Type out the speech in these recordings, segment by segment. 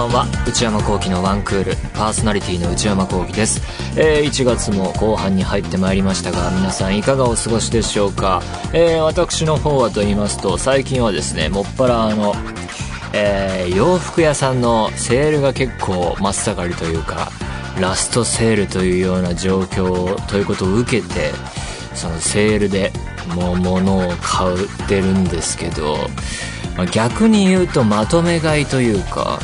ばんは。内山聖輝のワンクールパーソナリティの内山聖輝です、えー、1月も後半に入ってまいりましたが皆さんいかがお過ごしでしょうか、えー、私の方はと言いますと最近はですねもっぱらあのえー、洋服屋さんのセールが結構真っ盛りというかラストセールというような状況ということを受けてそのセールでもう物を買ってるんですけど、ま、逆に言うとまとめ買いというか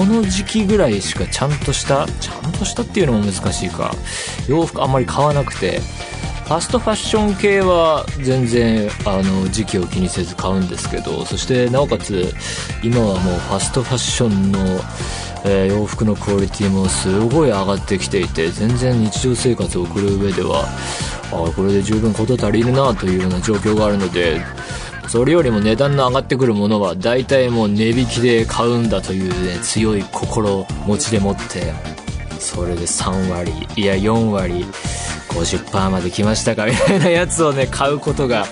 この時期ぐらいしかちゃんとしたちゃんとしたっていうのも難しいか。洋服あんまり買わなくて。ファストファッション系は全然あの時期を気にせず買うんですけど。そしてなおかつ今はもうファストファッションの、えー、洋服のクオリティもすごい上がってきていて全然日常生活を送る上ではあこれで十分事足りるなというような状況があるのでそれよりも値段の上がってくるものは大体もう値引きで買うんだというね強い心持ちでもってそれで3割いや4割50%まで来ましたかみたいなやつをね買うことが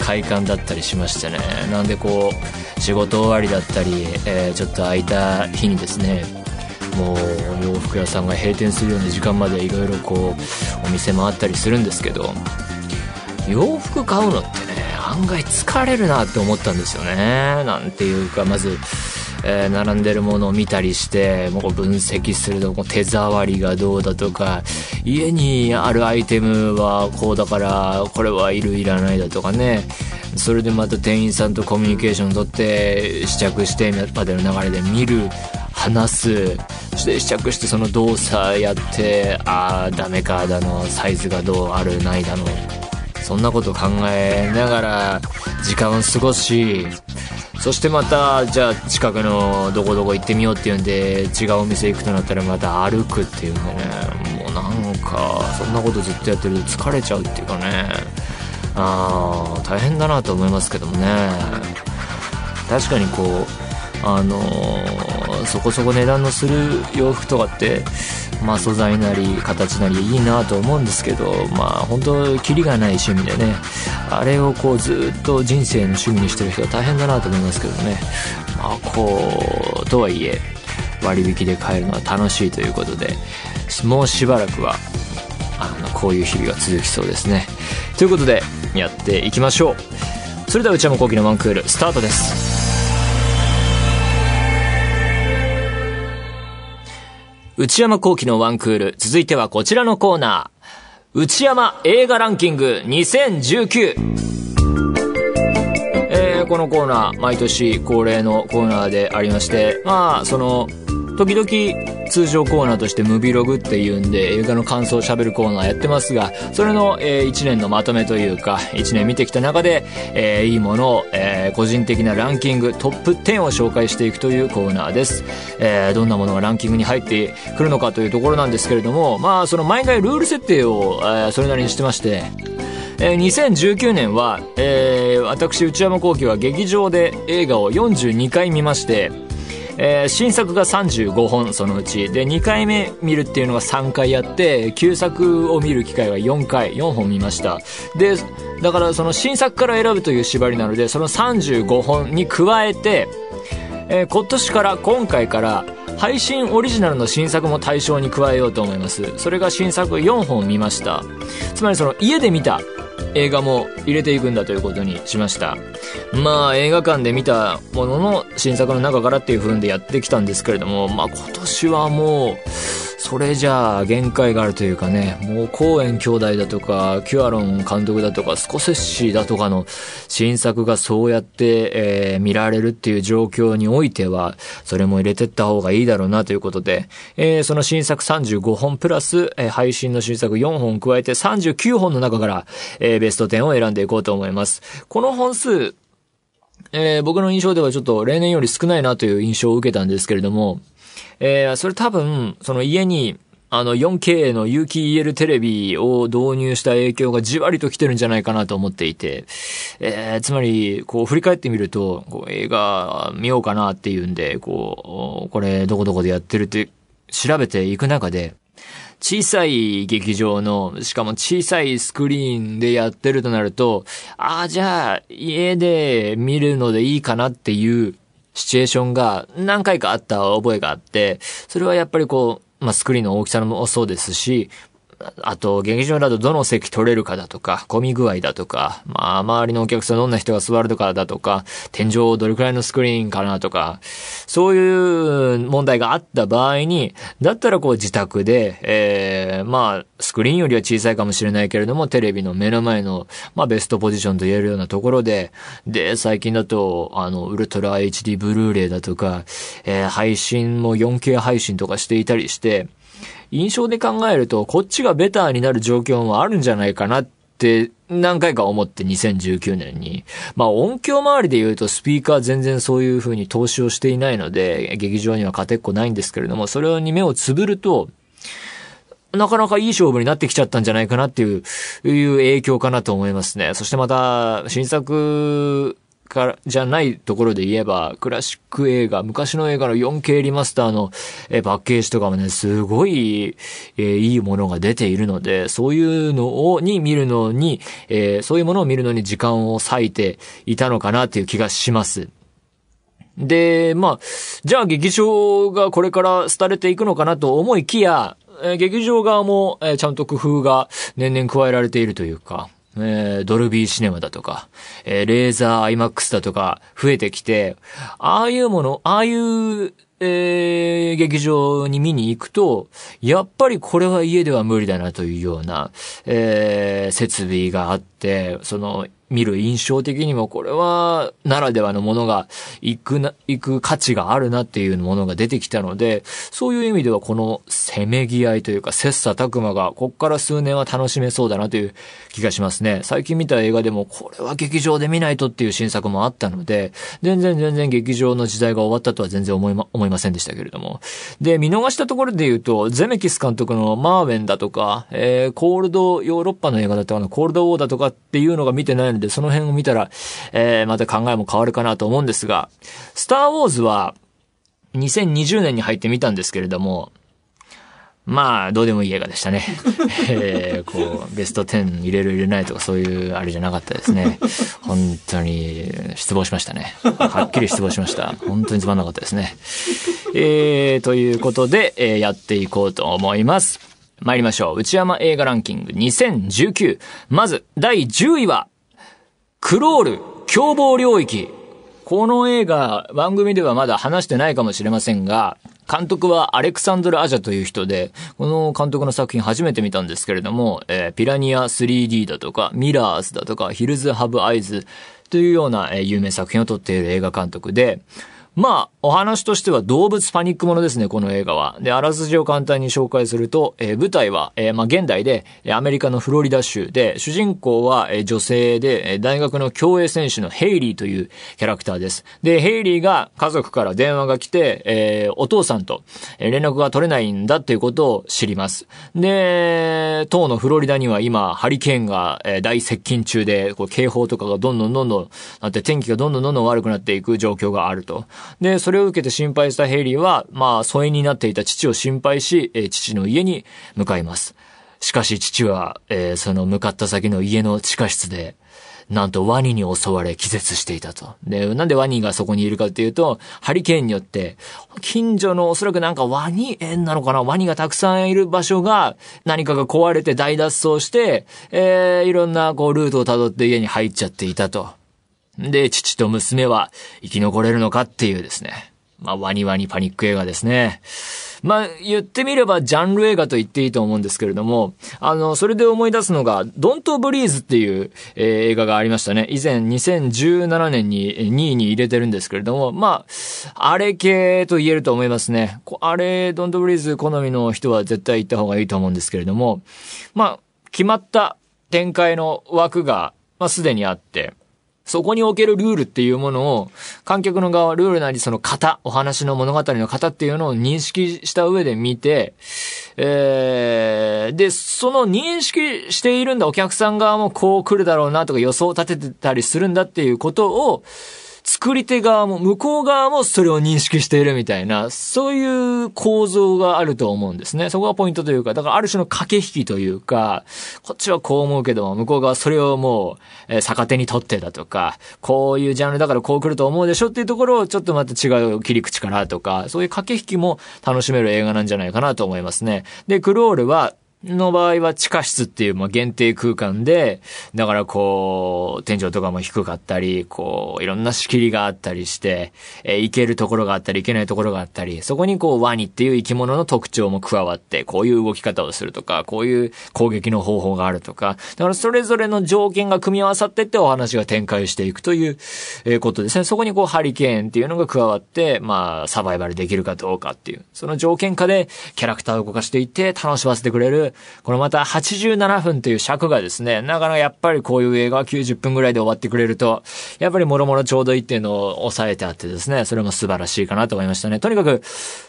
快感だったりしましてね。なんでこう仕事終わりだったり、えー、ちょっと空いた日にですねもう洋服屋さんが閉店するような時間までいろいろこうお店もあったりするんですけど洋服買うのって案外疲れるなって思ったんですよね。なんていうか、まず、えー、並んでるものを見たりして、もう分析すると、もう手触りがどうだとか、家にあるアイテムはこうだから、これはいるいらないだとかね。それでまた店員さんとコミュニケーション取って、試着してまでの流れで見る、話す、そして試着してその動作やって、ああ、ダメかだの、サイズがどうあるないだの。そんなこと考えながら時間を過ごし、そしてまた、じゃあ近くのどこどこ行ってみようっていうんで、違うお店行くとなったらまた歩くっていうんでね、もうなんか、そんなことずっとやってると疲れちゃうっていうかね、あー、大変だなと思いますけどもね。確かにこう、あのー、そこそこ値段のする洋服とかって、まあ素材なり形なりいいなと思うんですけど、まあ本当キリがない趣味でね、あれをこうずっと人生の趣味にしてる人は大変だなと思いますけどね。まあこう、とはいえ、割引で買えるのは楽しいということで、もうしばらくは、あの、こういう日々が続きそうですね。ということで、やっていきましょう。それでは内山聖輝のワンクール、スタートです。内山幸喜のワンクール。続いてはこちらのコーナー。内山映画ランキング2019。えー、このコーナー、毎年恒例のコーナーでありまして、まあ、その、時々通常コーナーとしてムビログっていうんで映画の感想を喋るコーナーやってますが、それの、えー、1年のまとめというか、1年見てきた中で、えー、いいものを、えー、個人的なランキングトップ10を紹介していくというコーナーです。えー、どんなものがランキングに入ってくるのかというところなんですけれども、まあ、その毎回ルール設定を、えー、それなりにしてまして、えー、2019年は、えー、私内山幸輝は劇場で映画を42回見まして、えー、新作が35本そのうち。で2回目見るっていうのが3回やって旧作を見る機会は4回4本見ました。でだからその新作から選ぶという縛りなのでその35本に加えて、えー、今年から今回から配信オリジナルの新作も対象に加えようと思います。それが新作4本見ました。つまりその家で見た映画も入れていくんだということにしました。まあ映画館で見たものの新作の中からっていう風でやってきたんですけれども、まあ今年はもう、それじゃあ限界があるというかね、もうコーエン兄弟だとか、キュアロン監督だとか、スコセッシーだとかの新作がそうやって、えー、見られるっていう状況においては、それも入れてった方がいいだろうなということで、えー、その新作35本プラス、えー、配信の新作4本加えて39本の中から、えー、ベスト10を選んでいこうと思います。この本数、えー、僕の印象ではちょっと例年より少ないなという印象を受けたんですけれども、えー、それ多分、その家に、あの 4K の有機 EL テレビを導入した影響がじわりと来てるんじゃないかなと思っていて、えー、つまり、こう振り返ってみると、こう映画見ようかなっていうんで、こう、これどこどこでやってるって調べていく中で、小さい劇場の、しかも小さいスクリーンでやってるとなると、ああ、じゃあ、家で見るのでいいかなっていうシチュエーションが何回かあった覚えがあって、それはやっぱりこう、まあ、スクリーンの大きさもそうですし、あと、劇場だとどの席取れるかだとか、混み具合だとか、まあ、周りのお客さんどんな人が座るとかだとか、天井どれくらいのスクリーンかなとか、そういう問題があった場合に、だったらこう自宅で、えー、まあ、スクリーンよりは小さいかもしれないけれども、テレビの目の前の、まあ、ベストポジションと言えるようなところで、で、最近だと、あの、ウルトラ HD ブルーレイだとか、えー、配信も 4K 配信とかしていたりして、印象で考えると、こっちがベターになる状況もあるんじゃないかなって何回か思って2019年に。まあ音響周りで言うとスピーカー全然そういう風に投資をしていないので、劇場には勝てっこないんですけれども、それに目をつぶると、なかなかいい勝負になってきちゃったんじゃないかなっていう、いう影響かなと思いますね。そしてまた、新作から、じゃないところで言えば、クラシック映画、昔の映画の 4K リマスターの、えパッケージとかもね、すごい、えー、いいものが出ているので、そういうのを、に見るのに、えー、そういうものを見るのに時間を割いていたのかなっていう気がします。で、まあ、じゃあ劇場がこれから廃れていくのかなと思いきや、えー、劇場側も、え、ちゃんと工夫が年々加えられているというか、えー、ドルビーシネマだとか、えー、レーザーアイマックスだとか増えてきて、ああいうもの、ああいう、えー、劇場に見に行くと、やっぱりこれは家では無理だなというような、えー、設備があって、その、見る印象的にもこれはならではのものが行くな、行く価値があるなっていうものが出てきたので、そういう意味ではこのせめぎ合いというか切磋琢磨がこっから数年は楽しめそうだなという気がしますね。最近見た映画でもこれは劇場で見ないとっていう新作もあったので、全然全然劇場の時代が終わったとは全然思いま、思いませんでしたけれども。で、見逃したところで言うと、ゼメキス監督のマーウェンだとか、えー、コールド、ヨーロッパの映画だったかな、コールドウォーだとかっていうのが見てないので、その辺を見たら、えー、また考えも変わるかなと思うんですが、スターウォーズは、2020年に入ってみたんですけれども、まあ、どうでもいい映画でしたね。えー、こう、ベスト10入れる入れないとかそういうあれじゃなかったですね。本当に、失望しましたね。はっきり失望しました。本当につまんなかったですね。えー、ということで、えー、やっていこうと思います。参りましょう。内山映画ランキング2019。まず、第10位は、クロール、凶暴領域。この映画、番組ではまだ話してないかもしれませんが、監督はアレクサンドル・アジャという人で、この監督の作品初めて見たんですけれども、えー、ピラニア 3D だとか、ミラーズだとか、ヒルズ・ハブ・アイズというような、えー、有名作品を撮っている映画監督で、まあ、お話としては動物パニックものですね、この映画は。で、あらすじを簡単に紹介すると、えー、舞台は、えー、まあ、現代で、アメリカのフロリダ州で、主人公は、えー、女性で、大学の競泳選手のヘイリーというキャラクターです。で、ヘイリーが家族から電話が来て、えー、お父さんと、え連絡が取れないんだっていうことを知ります。で、当のフロリダには今、ハリケーンが、え大接近中で、こう警報とかがどんどんどんどんなって、天気がどんどんどんどん悪くなっていく状況があると。で、それを受けて心配したヘイリーは、まあ、疎遠になっていた父を心配し、えー、父の家に向かいます。しかし父は、えー、その向かった先の家の地下室で、なんとワニに襲われ気絶していたと。で、なんでワニがそこにいるかっていうと、ハリケーンによって、近所のおそらくなんかワニ園なのかな？ワニがたくさんいる場所が何かが壊れて大脱走して、えー、いろんなこうルートを辿って家に入っちゃっていたと。で、父と娘は生き残れるのかっていうですね。まあ、ワニワニパニック映画ですね。まあ、言ってみればジャンル映画と言っていいと思うんですけれども、あの、それで思い出すのが、ドントブリーズっていう、えー、映画がありましたね。以前2017年に2位に入れてるんですけれども、まあ、あれ系と言えると思いますね。あれ、ドントブリーズ好みの人は絶対行った方がいいと思うんですけれども、まあ、決まった展開の枠が、まあ、すでにあって、そこにおけるルールっていうものを、観客の側、ルールなりその型、お話の物語の型っていうのを認識した上で見て、えー、で、その認識しているんだ、お客さん側もこう来るだろうなとか予想を立ててたりするんだっていうことを作り手側も、向こう側もそれを認識しているみたいな、そういう構造があると思うんですね。そこがポイントというか、だからある種の駆け引きというか、こっちはこう思うけども、向こう側それをもう、え、逆手に取ってだとか、こういうジャンルだからこう来ると思うでしょっていうところをちょっとまた違う切り口からとか、そういう駆け引きも楽しめる映画なんじゃないかなと思いますね。で、クロールは、の場合は地下室っていう、まあ、限定空間で、だからこう、天井とかも低かったり、こう、いろんな仕切りがあったりして、えー、行けるところがあったり、行けないところがあったり、そこにこう、ワニっていう生き物の特徴も加わって、こういう動き方をするとか、こういう攻撃の方法があるとか、だからそれぞれの条件が組み合わさってってお話が展開していくという、えー、ことですね。そこにこう、ハリケーンっていうのが加わって、まあ、サバイバルできるかどうかっていう、その条件下でキャラクターを動かしていって楽しませてくれる、このまた87分という尺がですね、なかなかやっぱりこういう映画は90分ぐらいで終わってくれると、やっぱりもろもろちょうどいいっていうのを抑えてあってですね、それも素晴らしいかなと思いましたね。とにかく、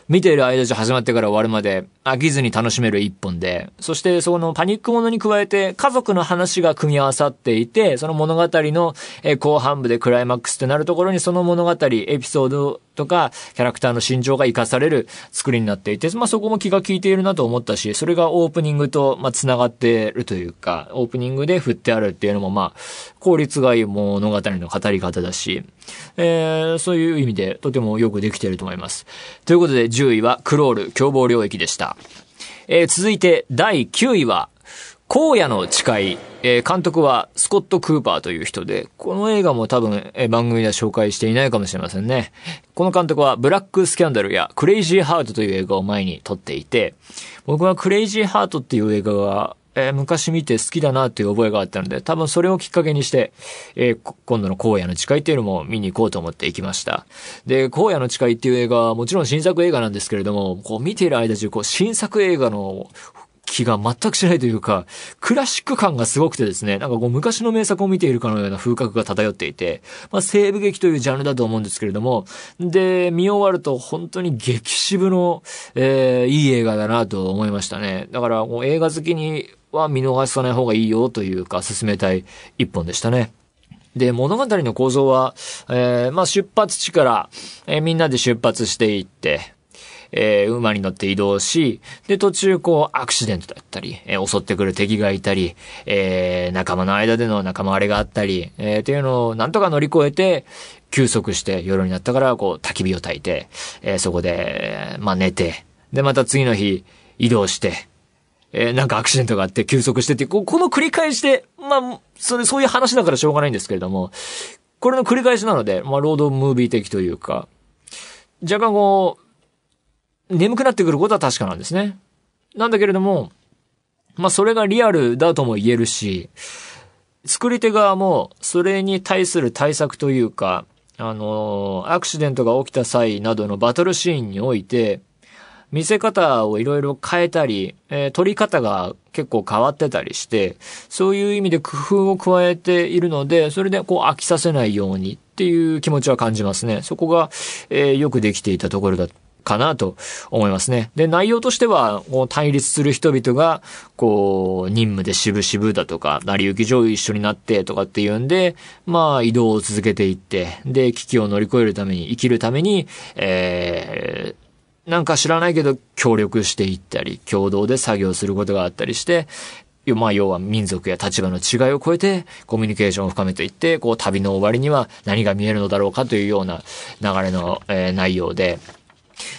見ている間中始まってから終わるまで飽きずに楽しめる一本で、そしてそのパニックものに加えて家族の話が組み合わさっていて、その物語の後半部でクライマックスってなるところにその物語、エピソードとか、キャラクターの心情が活かされる作りになっていて、まあ、そこも気が利いているなと思ったし、それがオープニングと、まあ、繋がってるというか、オープニングで振ってあるっていうのも、まあ、効率がいい物語の語り方だし、えー、そういう意味でとてもよくできていると思います。ということで、10位はクロール凶暴領域でした。えー、続いて、第9位は、荒野の誓い、えー、監督はスコット・クーパーという人で、この映画も多分、えー、番組では紹介していないかもしれませんね。この監督はブラック・スキャンダルやクレイジー・ハートという映画を前に撮っていて、僕はクレイジー・ハートっていう映画が、えー、昔見て好きだなっていう覚えがあったので、多分それをきっかけにして、えー、今度の荒野の誓いっていうのも見に行こうと思って行きました。で、荒野の誓いっていう映画はもちろん新作映画なんですけれども、こう見ている間中、こう新作映画の気が全くしないというか、クラシック感がすごくてですね、なんかこう昔の名作を見ているかのような風格が漂っていて、まあ西部劇というジャンルだと思うんですけれども、で、見終わると本当に激渋の、えー、いい映画だなと思いましたね。だからもう映画好きには見逃さない方がいいよというか、進めたい一本でしたね。で、物語の構造は、えー、まあ出発地から、えー、みんなで出発していって、えー、馬に乗って移動し、で、途中こう、アクシデントだったり、えー、襲ってくる敵がいたり、えー、仲間の間での仲間割れがあったり、えー、っていうのをなんとか乗り越えて、休息して夜になったからこう、焚き火を焚いて、えー、そこで、まあ寝て、で、また次の日、移動して、えー、なんかアクシデントがあって休息してって、ここの繰り返しで、まあ、それ、そういう話だからしょうがないんですけれども、これの繰り返しなので、まあ、ロードムービー的というか、若干こう、眠くなってくることは確かなんですね。なんだけれども、まあそれがリアルだとも言えるし、作り手側もそれに対する対策というか、あのアクシデントが起きた際などのバトルシーンにおいて、見せ方をいろいろ変えたり、えー、撮り方が結構変わってたりして、そういう意味で工夫を加えているので、それでこう飽きさせないようにっていう気持ちは感じますね。そこが、えー、よくできていたところだかなと思いますね。で、内容としては、こう対立する人々が、こう、任務で渋々だとか、成り行き上一緒になってとかっていうんで、まあ、移動を続けていって、で、危機を乗り越えるために、生きるために、えー、なんか知らないけど、協力していったり、共同で作業することがあったりして、まあ、要は民族や立場の違いを超えてコミュニケーションを深めていって、こう旅の終わりには何が見えるのだろうかというような流れの、えー、内容で、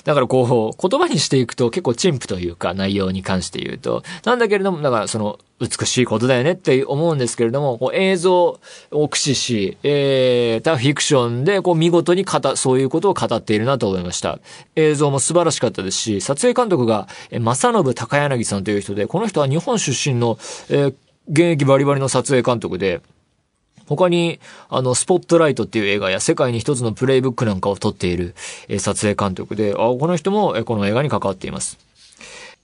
だからこう、言葉にしていくと結構陳腐というか内容に関して言うと、なんだけれども、だからその、美しいことだよねって思うんですけれども、こう映像を駆使し、えー、たフィクションでこう見事に語、そういうことを語っているなと思いました。映像も素晴らしかったですし、撮影監督が、え正信高柳さんという人で、この人は日本出身の、えー、現役バリバリの撮影監督で、他に、あの、スポットライトっていう映画や世界に一つのプレイブックなんかを撮っている、え撮影監督で、あ、この人も、えこの映画に関わっています。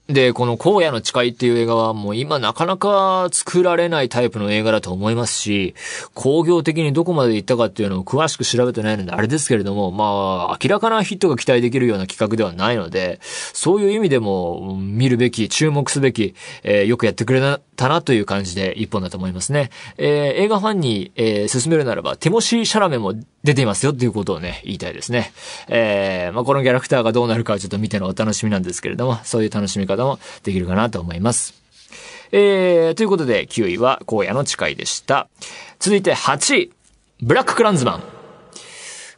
で、この荒野の誓いっていう映画はもう今なかなか作られないタイプの映画だと思いますし、工業的にどこまで行ったかっていうのを詳しく調べてないのであれですけれども、まあ、明らかなヒットが期待できるような企画ではないので、そういう意味でも見るべき、注目すべき、えー、よくやってくれたなという感じで一本だと思いますね。えー、映画ファンに、えー、進めるならば、テモシー・シャラメも出ていますよっていうことをね、言いたいですね。えー、まあ、このキャラクターがどうなるかはちょっと見てのお楽しみなんですけれども、そういう楽しみ方もできるかなと思います。えー、ということで、9位は荒野の誓いでした。続いて8位、ブラッククランズマン。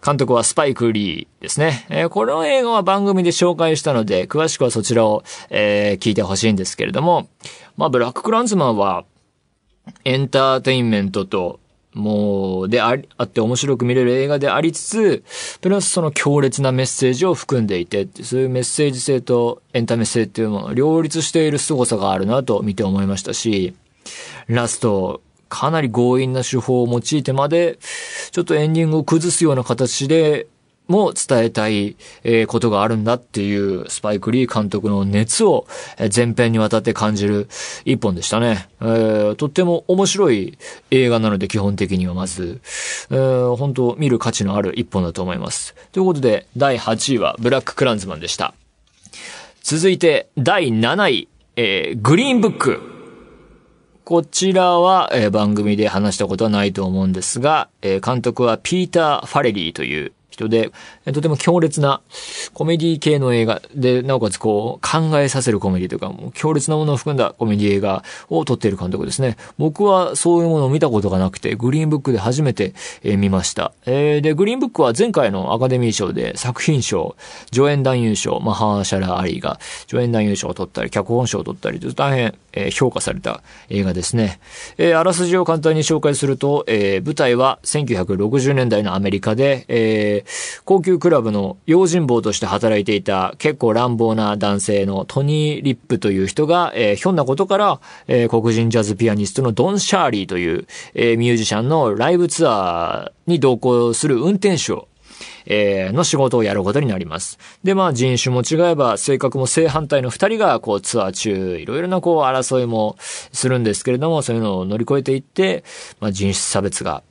監督はスパイク・リーですね。えー、この映画は番組で紹介したので、詳しくはそちらを、えー、聞いてほしいんですけれども、まあ、ブラック・クランズマンは、エンターテインメントと、もう、であり、あって面白く見れる映画でありつつ、プラスその強烈なメッセージを含んでいて、そういうメッセージ性とエンタメ性っていうものを両立している凄さがあるなと見て思いましたし、ラスト、かなり強引な手法を用いてまで、ちょっとエンディングを崩すような形でも伝えたい、ことがあるんだっていうスパイク・リー監督の熱を全編にわたって感じる一本でしたね。えー、とっても面白い映画なので基本的にはまず、えー、本当見る価値のある一本だと思います。ということで第8位はブラック・クランズマンでした。続いて第7位、えー、グリーンブック。こちらは、えー、番組で話したことはないと思うんですが、えー、監督はピーター・ファレリーという人で、とても強烈なコメディ系の映画で、なおかつこう考えさせるコメディというか、もう強烈なものを含んだコメディ映画を撮っている監督ですね。僕はそういうものを見たことがなくて、グリーンブックで初めて、見ました。えー、で、グリーンブックは前回のアカデミー賞で作品賞、助演男優賞、マハーシャラ・アリーが助演男優賞を取ったり、脚本賞を取ったり大変、えー、評価された映画ですね。えー、あらすじを簡単に紹介すると、えー、舞台は1960年代のアメリカで、えー、高級クラブの用心棒として働いていた結構乱暴な男性のトニー・リップという人が、えー、ひょんなことから、えー、黒人ジャズピアニストのドン・シャーリーという、えー、ミュージシャンのライブツアーに同行する運転手をえー、の仕事をやることになります。で、まあ人種も違えば性格も正反対の二人がこうツアー中、いろいろなこう争いもするんですけれども、そういうのを乗り越えていって、まあ人種差別が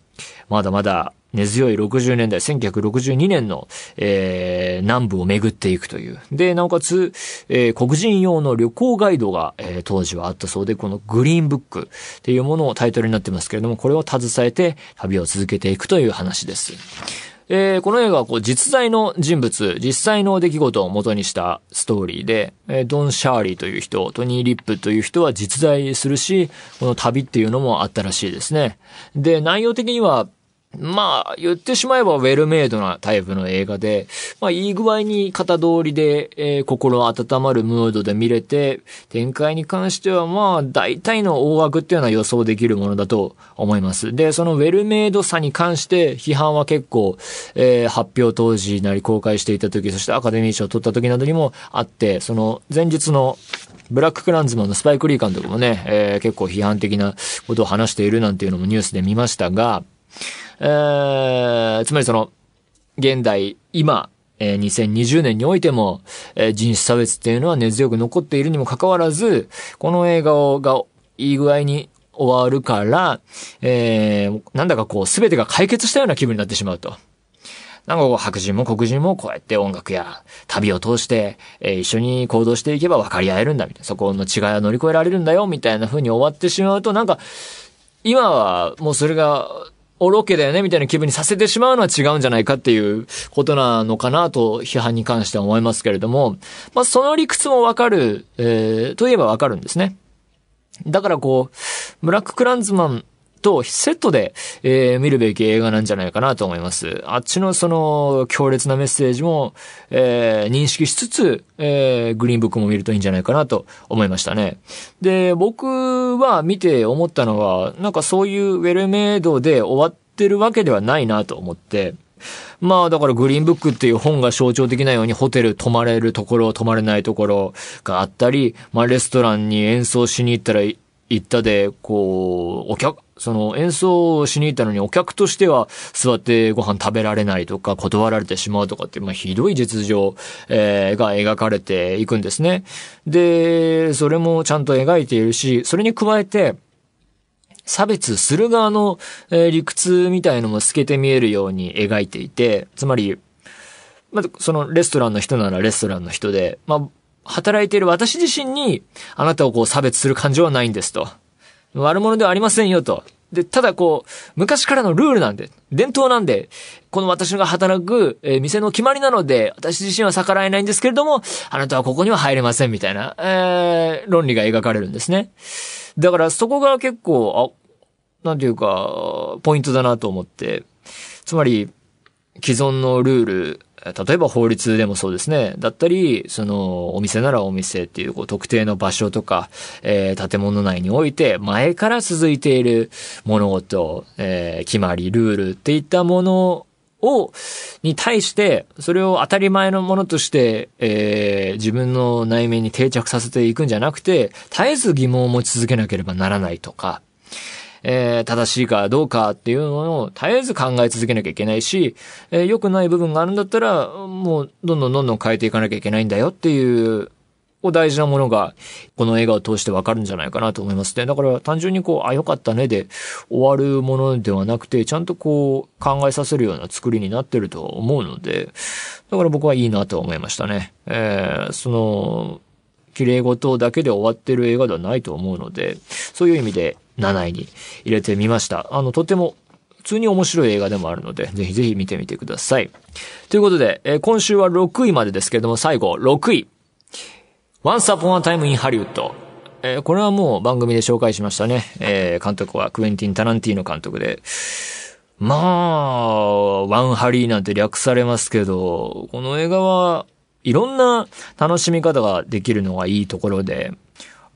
まだまだ根強い60年代、1962年の、えー、南部を巡っていくという。で、なおかつ、えー、黒人用の旅行ガイドが、えー、当時はあったそうで、このグリーンブックっていうものをタイトルになってますけれども、これを携えて旅を続けていくという話です。えー、この映画はこう実在の人物、実際の出来事を元にしたストーリーで、えー、ドン・シャーリーという人、トニー・リップという人は実在するし、この旅っていうのもあったらしいですね。で、内容的には、まあ、言ってしまえばウェルメイドなタイプの映画で、まあ、いい具合に型通りで、えー、心温まるムードで見れて、展開に関してはまあ、大体の大枠っていうのは予想できるものだと思います。で、そのウェルメイドさに関して批判は結構、えー、発表当時なり公開していた時、そしてアカデミー賞を取った時などにもあって、その前日のブラッククランズマンのスパイクリー監督もね、えー、結構批判的なことを話しているなんていうのもニュースで見ましたが、えー、つまりその、現代、今、えー、2020年においても、えー、人種差別っていうのは根強く残っているにもかかわらず、この映画がいい具合に終わるから、えー、なんだかこう、すべてが解決したような気分になってしまうと。なんかこう、白人も黒人もこうやって音楽や旅を通して、えー、一緒に行動していけば分かり合えるんだ、みたいな。そこの違いを乗り越えられるんだよ、みたいな風に終わってしまうと、なんか、今はもうそれがおろけだよねみたいな気分にさせてしまうのは違うんじゃないかっていうことなのかなと批判に関しては思いますけれども、まあその理屈もわかる、えー、といえばわかるんですね。だからこう、ブラッククランズマンとセットで、えー、見るべき映画なんじゃないかなと思います。あっちのその強烈なメッセージも、えー、認識しつつ、えー、グリーンブックも見るといいんじゃないかなと思いましたね。で、僕は見て思ったのは、なんかそういうウェルメイドで終わってるわけではないなと思って、まあだからグリーンブックっていう本が象徴的なようにホテル泊まれるところ、泊まれないところがあったり、まあレストランに演奏しに行ったら行ったで、こう、お客、その演奏をしに行ったのにお客としては座ってご飯食べられないとか断られてしまうとかって、まあひどい実情、えー、が描かれていくんですね。で、それもちゃんと描いているし、それに加えて、差別する側の、えー、理屈みたいのも透けて見えるように描いていて、つまり、まず、そのレストランの人ならレストランの人で、まあ、働いている私自身に、あなたをこう差別する感情はないんですと。悪者ではありませんよと。で、ただこう、昔からのルールなんで、伝統なんで、この私が働く、えー、店の決まりなので、私自身は逆らえないんですけれども、あなたはここには入れませんみたいな、えー、論理が描かれるんですね。だからそこが結構、あ、なんていうか、ポイントだなと思って、つまり、既存のルール、例えば法律でもそうですね。だったり、その、お店ならお店っていう、こう、特定の場所とか、えー、建物内において、前から続いている物事、えー、決まり、ルールっていったものを、に対して、それを当たり前のものとして、えー、自分の内面に定着させていくんじゃなくて、絶えず疑問を持ち続けなければならないとか、えー、正しいかどうかっていうのを絶えず考え続けなきゃいけないし、えー、良くない部分があるんだったら、もうどんどんどんどん変えていかなきゃいけないんだよっていう、大事なものが、この映画を通してわかるんじゃないかなと思いますね。だから単純にこう、あ、よかったねで終わるものではなくて、ちゃんとこう、考えさせるような作りになってると思うので、だから僕はいいなと思いましたね。えー、その、綺麗事だけで終わってる映画ではないと思うので、そういう意味で7位に入れてみました。あの、とても普通に面白い映画でもあるので、ぜひぜひ見てみてください。ということで、えー、今週は6位までですけれども、最後、6位。Once Upon a Time in Hollywood。えー、これはもう番組で紹介しましたね。えー、監督はクエンティン・タランティーノ監督で。まあ、ワンハリーなんて略されますけど、この映画はいろんな楽しみ方ができるのがいいところで、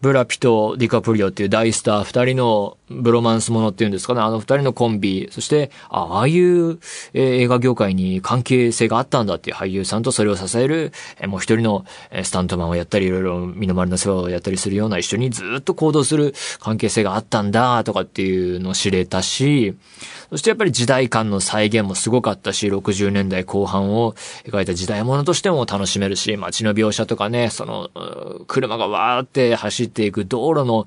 ブラピとディカプリオっていう大スター二人のブロマンスものっていうんですかね、あの二人のコンビ、そして、ああいう、え、映画業界に関係性があったんだっていう俳優さんとそれを支える、え、もう一人の、え、スタントマンをやったり、いろいろ身の回りの世話をやったりするような一緒にずっと行動する関係性があったんだとかっていうのを知れたし、そしてやっぱり時代感の再現もすごかったし、60年代後半を描いた時代物としても楽しめるし、街の描写とかね、その、車がわーって走っていく道路の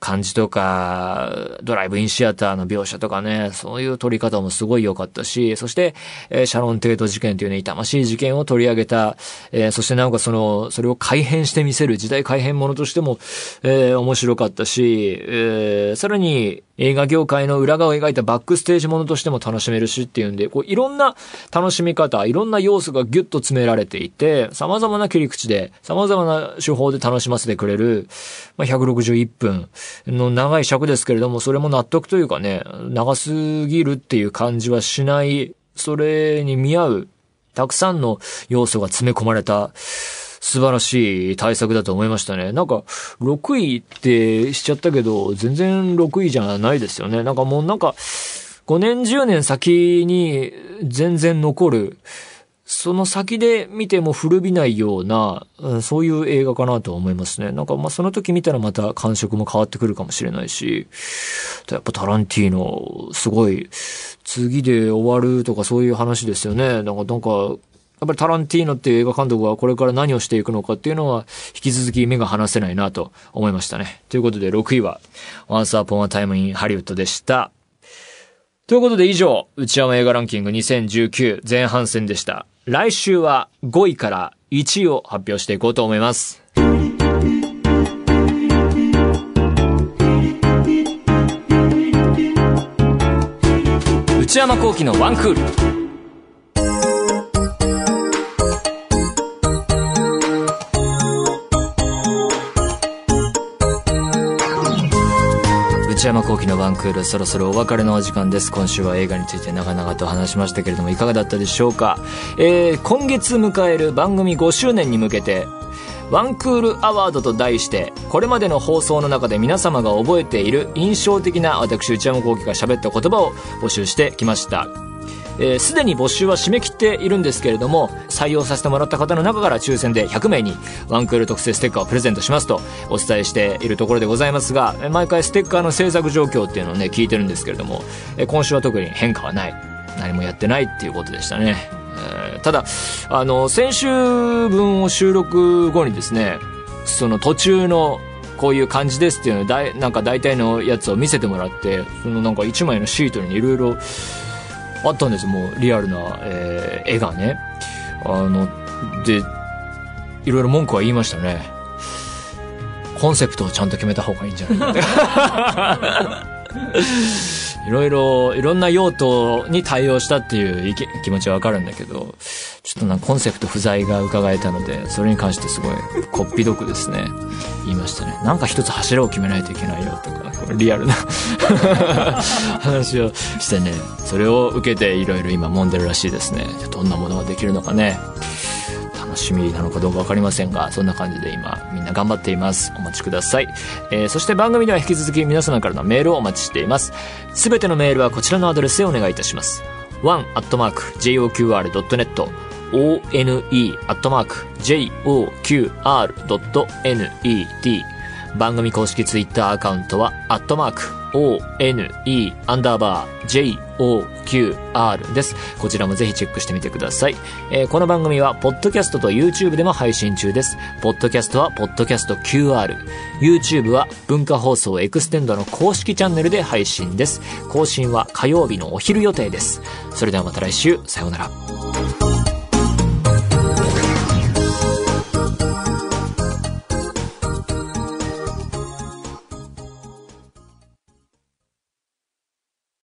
感じとか、ドライブインシアターの描写とかね、そういう撮り方もすごい良かったし、そして、えー、シャロン・テイト事件というね、痛ましい事件を取り上げた、えー、そしてなんかその、それを改変してみせる時代改変ものとしても、えー、面白かったし、えー、さらに映画業界の裏側を描いたバックステージものとしても楽しめるしっていうんで、こういろんな楽しみ方、いろんな要素がギュッと詰められていて、様々な切り口で、様々な手法で楽しませてくれる、まあ、161分の長い尺ですけれども、それも納得というかね、長すぎるっていう感じはしない、それに見合う、たくさんの要素が詰め込まれた、素晴らしい対策だと思いましたね。なんか、6位ってしちゃったけど、全然6位じゃないですよね。なんかもうなんか、5年10年先に全然残る、その先で見ても古びないような、そういう映画かなと思いますね。なんかまあその時見たらまた感触も変わってくるかもしれないし、やっぱタランティーノ、すごい、次で終わるとかそういう話ですよね。なんか、なんか、やっぱりタランティーノっていう映画監督はこれから何をしていくのかっていうのは引き続き目が離せないなと思いましたね。ということで6位は Once Upon a Time in Hollywood でした。ということで以上、内山映画ランキング2019前半戦でした。来週は5位から1位を発表していこうと思います。内山幸喜のワンクール。山幸喜のワンクール、そろそろお別れのお時間です。今週は映画について長々と話しましたけれども、いかがだったでしょうか？えー、今月迎える番組5周年に向けて、ワンクールアワードと題して、これまでの放送の中で皆様が覚えている印象的な私内山幸輝が喋った言葉を募集してきました。えす、でに募集は締め切っているんですけれども、採用させてもらった方の中から抽選で100名にワンクール特製ステッカーをプレゼントしますとお伝えしているところでございますが、毎回ステッカーの制作状況っていうのをね、聞いてるんですけれども、え今週は特に変化はない。何もやってないっていうことでしたね。えー、ただ、あの、先週分を収録後にですね、その途中のこういう感じですっていうのだい、なんか大体のやつを見せてもらって、そのなんか1枚のシートにいろいろあったんですもうリアルな、えー、絵がね。あの、で、いろいろ文句は言いましたね。コンセプトをちゃんと決めた方がいいんじゃないか いろいろ、いろんな用途に対応したっていう気持ちはわかるんだけど、ょっとなコンセプト不在が伺えたので、それに関してすごい、こっぴどくですね、言いましたね。なんか一つ柱を決めないといけないよとか、リアルな 話をしてね、それを受けていろいろ今揉んでるらしいですね。どんなものができるのかね。趣味なのかどうかわかりませんが、そんな感じで今、みんな頑張っています。お待ちください。えー、そして番組では引き続き皆様からのメールをお待ちしています。すべてのメールはこちらのアドレスでお願いいたします。one.joqr.net one.joqr.net 番組公式ツイッターアカウントは、アットマーク、one アンダーバー joqr です。こちらもぜひチェックしてみてください。えー、この番組は、ポッドキャストと YouTube でも配信中です。ポッドキャストは、 Podcast QR。YouTube は、文化放送エクステンドの公式チャンネルで配信です。更新は火曜日のお昼予定です。それではまた来週、さようなら。